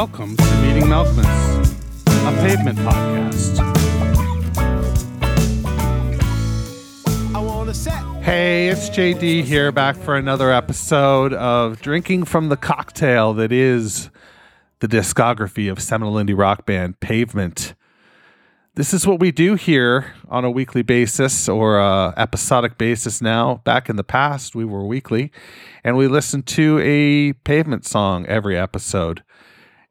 Welcome to Meeting Malkmus, a pavement podcast. Hey, it's JD here, back for another episode of Drinking from the Cocktail that is the discography of seminal indie rock band Pavement. This is what we do here on a weekly basis or a episodic basis now. Back in the past, we were weekly, and we listened to a Pavement song every episode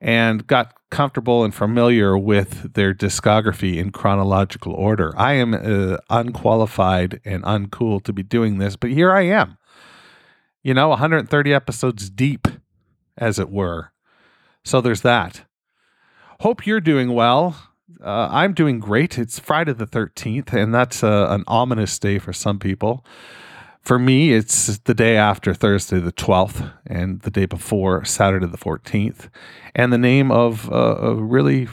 and got comfortable and familiar with their discography in chronological order. I am uh, unqualified and uncool to be doing this, but here I am. You know, 130 episodes deep, as it were. So there's that. Hope you're doing well. Uh, I'm doing great. It's Friday the 13th, and that's uh, an ominous day for some people. For me, it's the day after Thursday the 12th and the day before Saturday the 14th, and the name of a, a really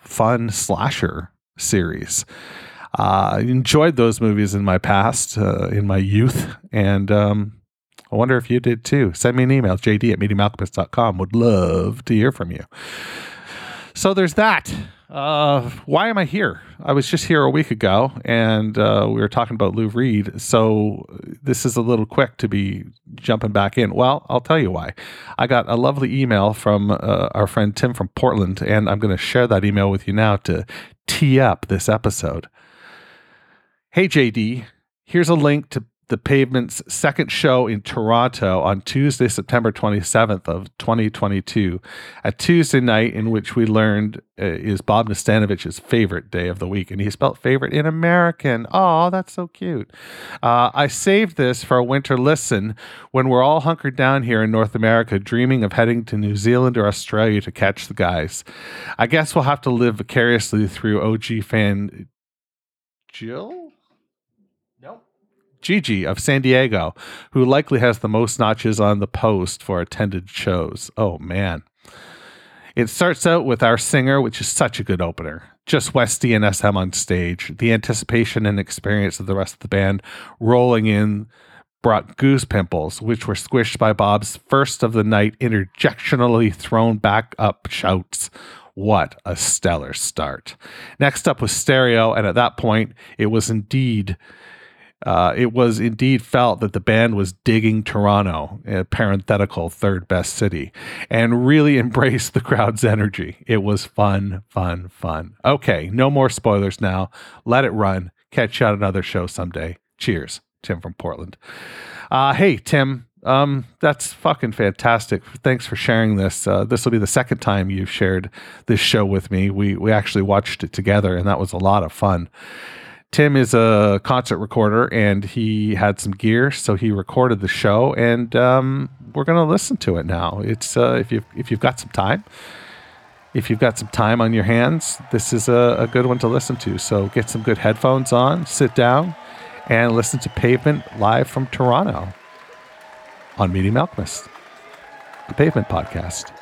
fun slasher series. Uh, I enjoyed those movies in my past, uh, in my youth, and um, I wonder if you did too. Send me an email, jd at meetingmalkmus.com. Would love to hear from you. So there's that. Uh, why am I here? I was just here a week ago, and uh, we were talking about Lou Reed. So this is a little quick to be jumping back in. Well, I'll tell you why. I got a lovely email from uh, our friend Tim from Portland, and I'm going to share that email with you now to tee up this episode. Hey JD, here's a link to the Pavement's second show in Toronto on Tuesday, September 27th of 2022, a Tuesday night in which we learned uh, is Bob Nastanovich's favorite day of the week, and he spelled favorite in American. Oh, that's so cute. Uh, I saved this for a winter listen when we're all hunkered down here in North America, dreaming of heading to New Zealand or Australia to catch the guys. I guess we'll have to live vicariously through OG fan Jill. Gigi of San Diego, who likely has the most notches on the post for attended shows. Oh, man. It starts out with our singer, which is such a good opener. Just Westy and SM on stage. The anticipation and experience of the rest of the band rolling in brought goose pimples, which were squished by Bob's first of the night interjectionally thrown back up shouts. What a stellar start. Next up was stereo, and at that point, it was indeed uh, it was indeed felt that the band was digging Toronto, a parenthetical third best city, and really embraced the crowd's energy. It was fun, fun, fun. Okay, no more spoilers now. Let it run. Catch you on another show someday. Cheers, Tim from Portland. Uh, hey, Tim. Um, that's fucking fantastic. Thanks for sharing this. Uh, this will be the second time you've shared this show with me. We we actually watched it together, and that was a lot of fun. Tim is a concert recorder and he had some gear, so he recorded the show, and um, we're gonna listen to it now. It's uh, if you if you've got some time, if you've got some time on your hands, this is a, a good one to listen to. So get some good headphones on, sit down, and listen to Pavement live from Toronto on Meeting Malkmus, the Pavement Podcast.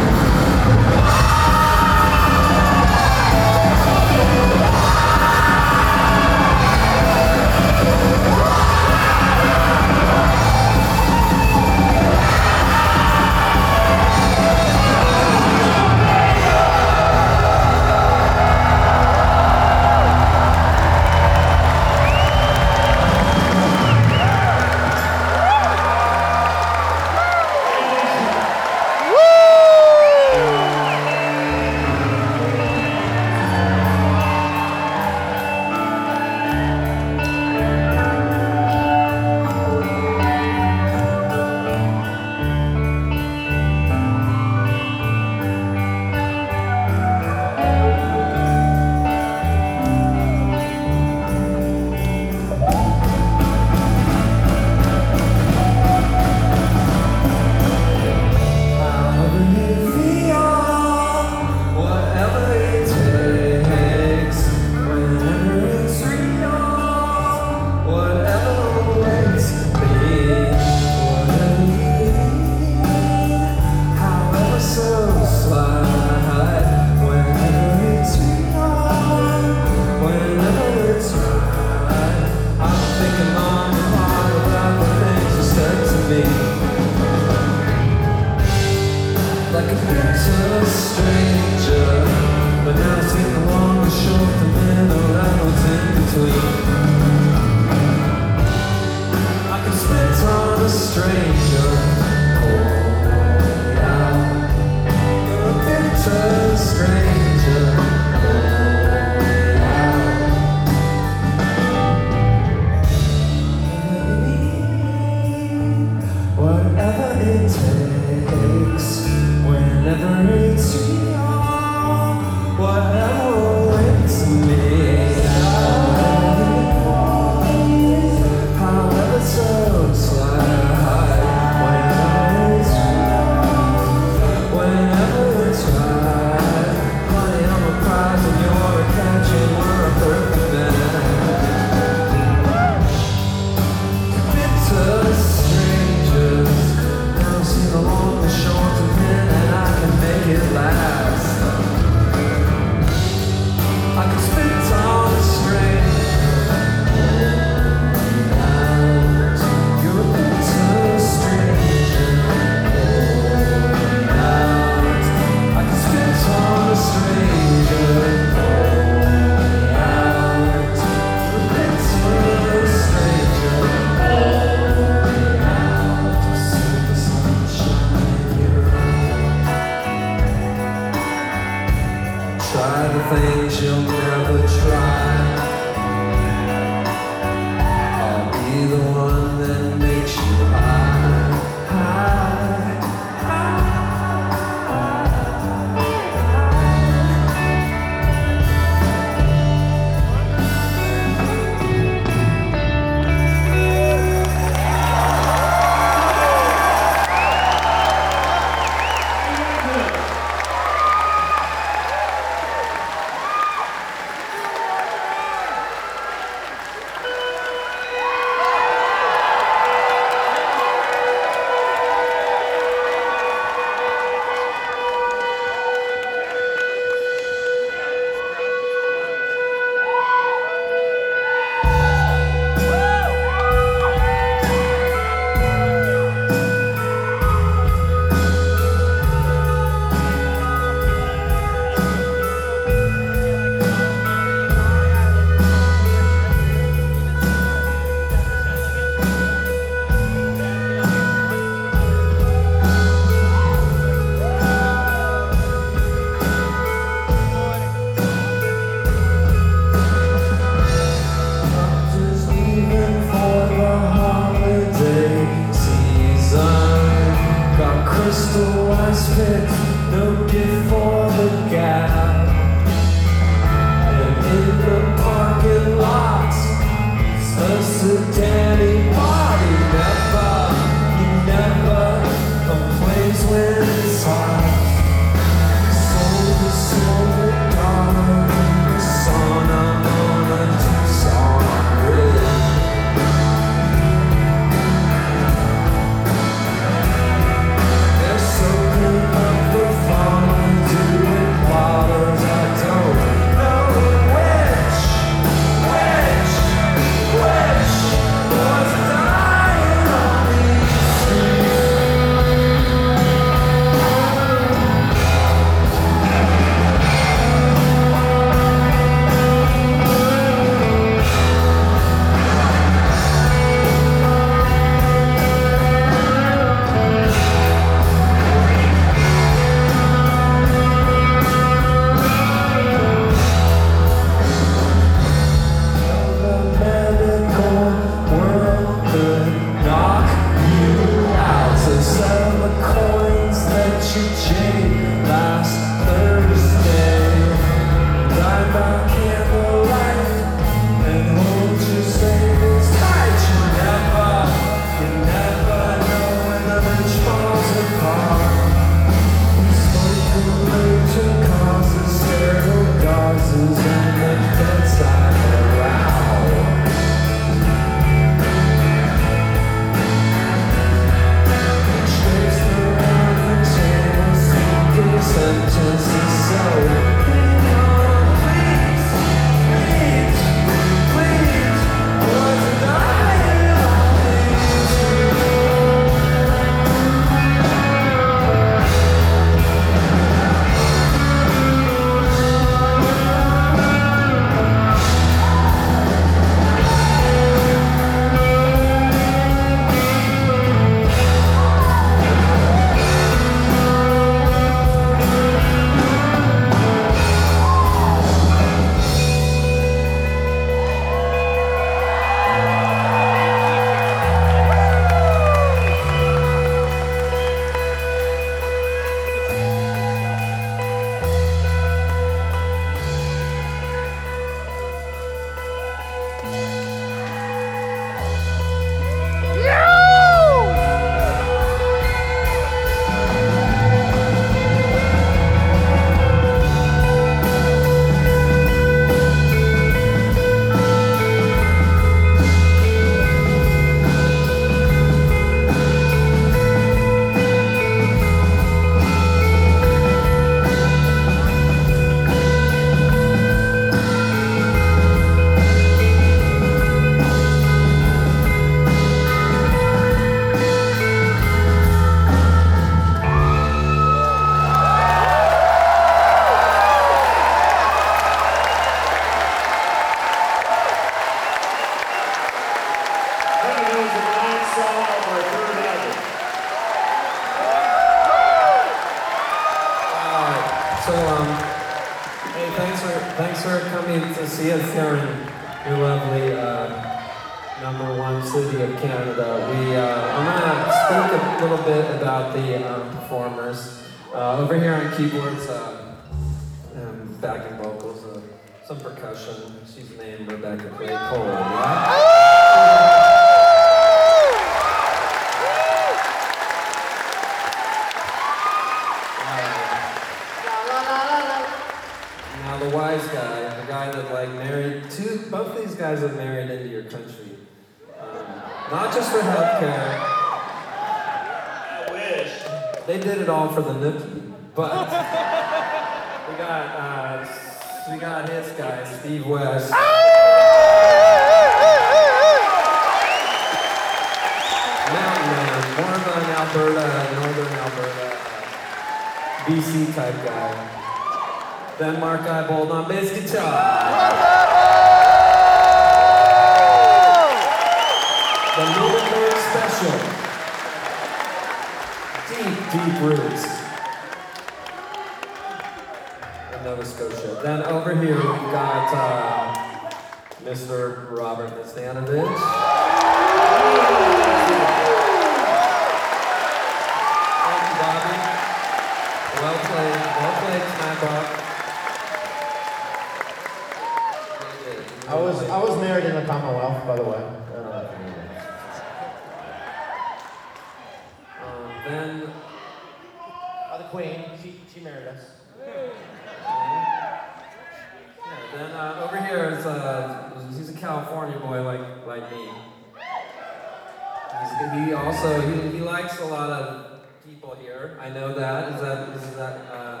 there. I know that. Is that, is that uh,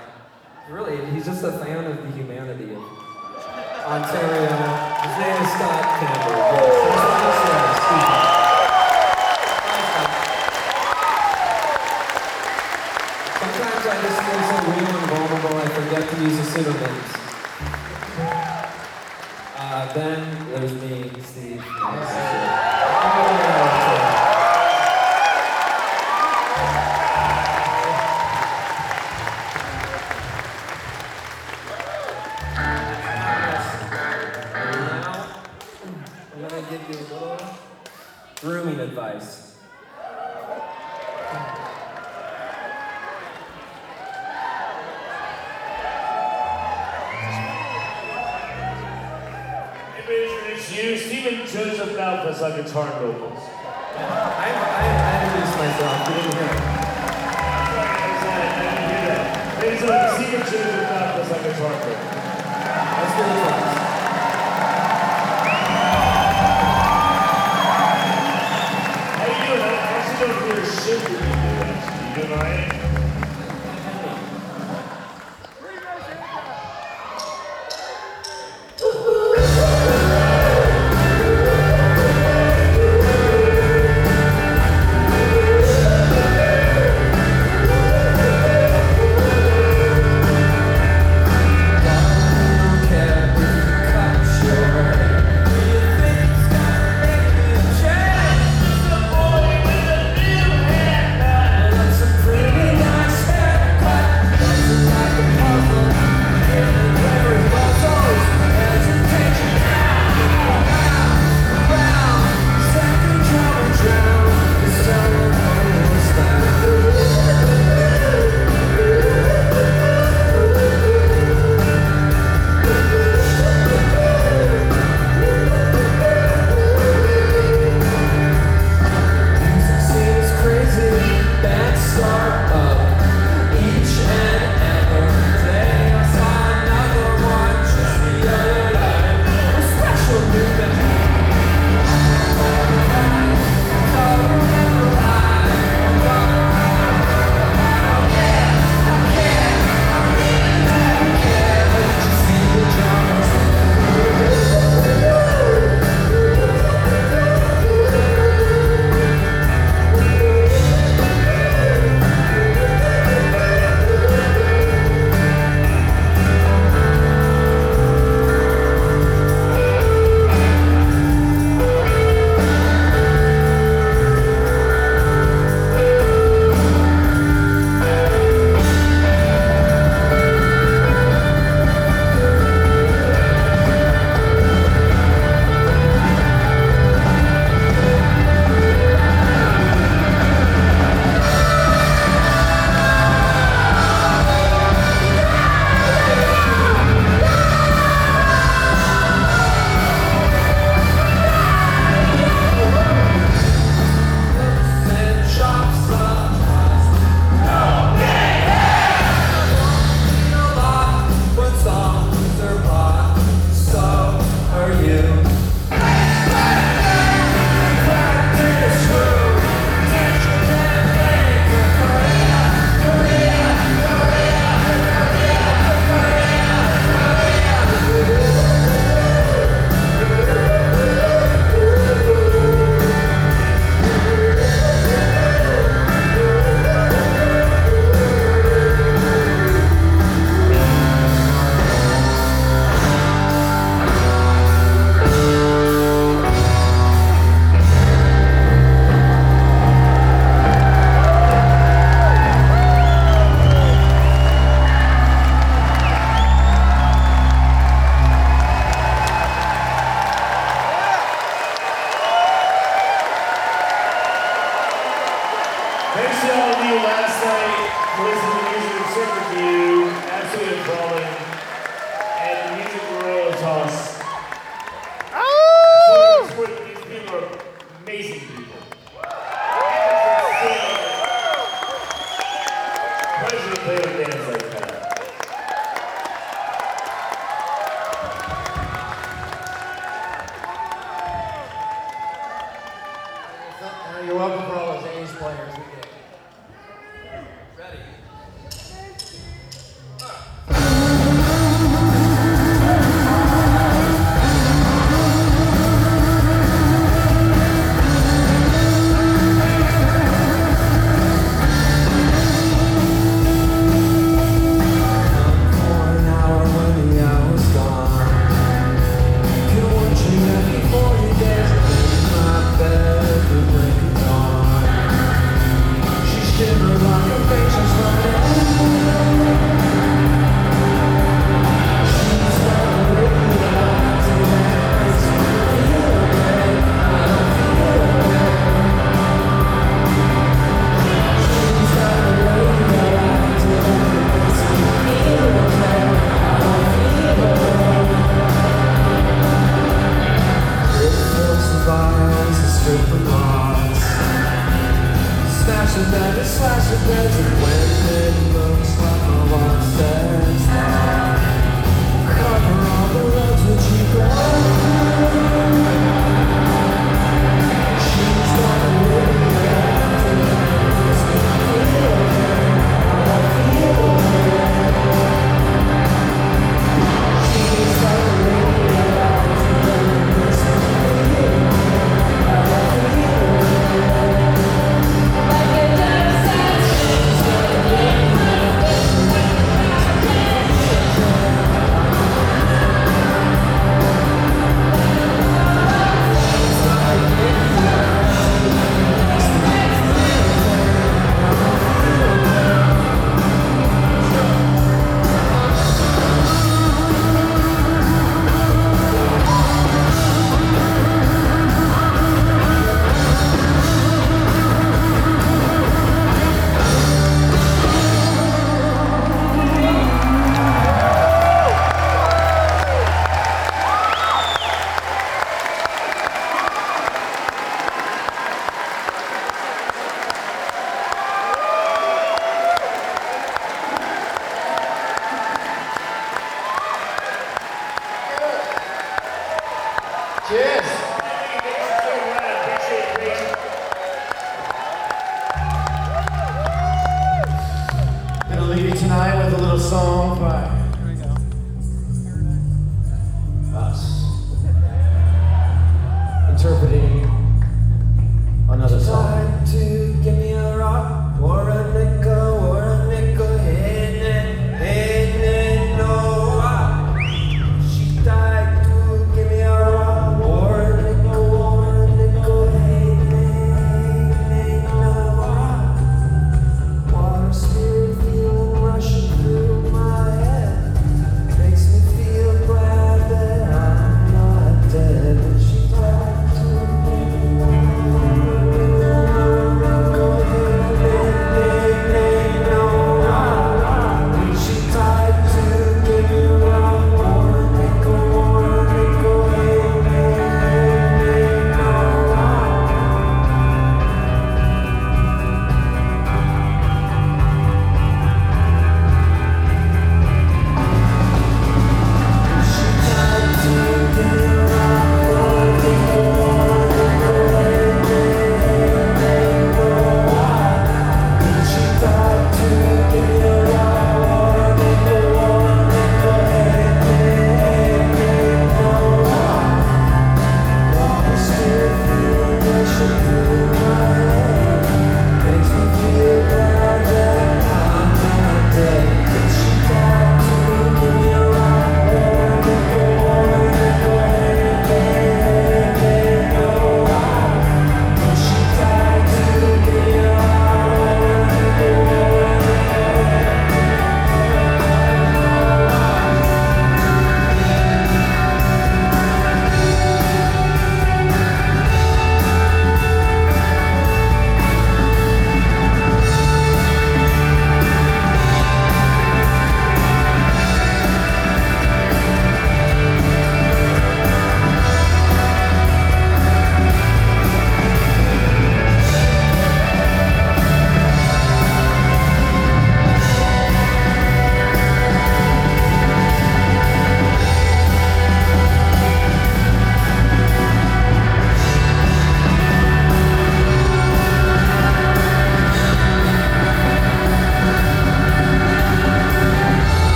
really, he's just a fan of the humanity of Ontario. His name is Scott Campbell. Sometimes I just feel so weak and vulnerable I forget to use a pseudonym.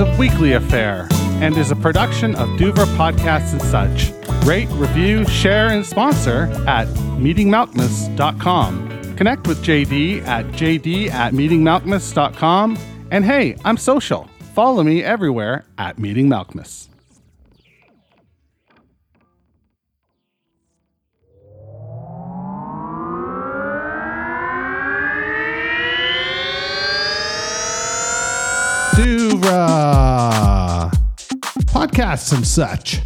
A weekly affair and is a production of Duver Podcasts and such. Rate, review, share, and sponsor at meetingmalkmus.com. Connect with JD at jd at meetingmalkmus.com. And hey, I'm social. Follow me everywhere at Meeting. And such.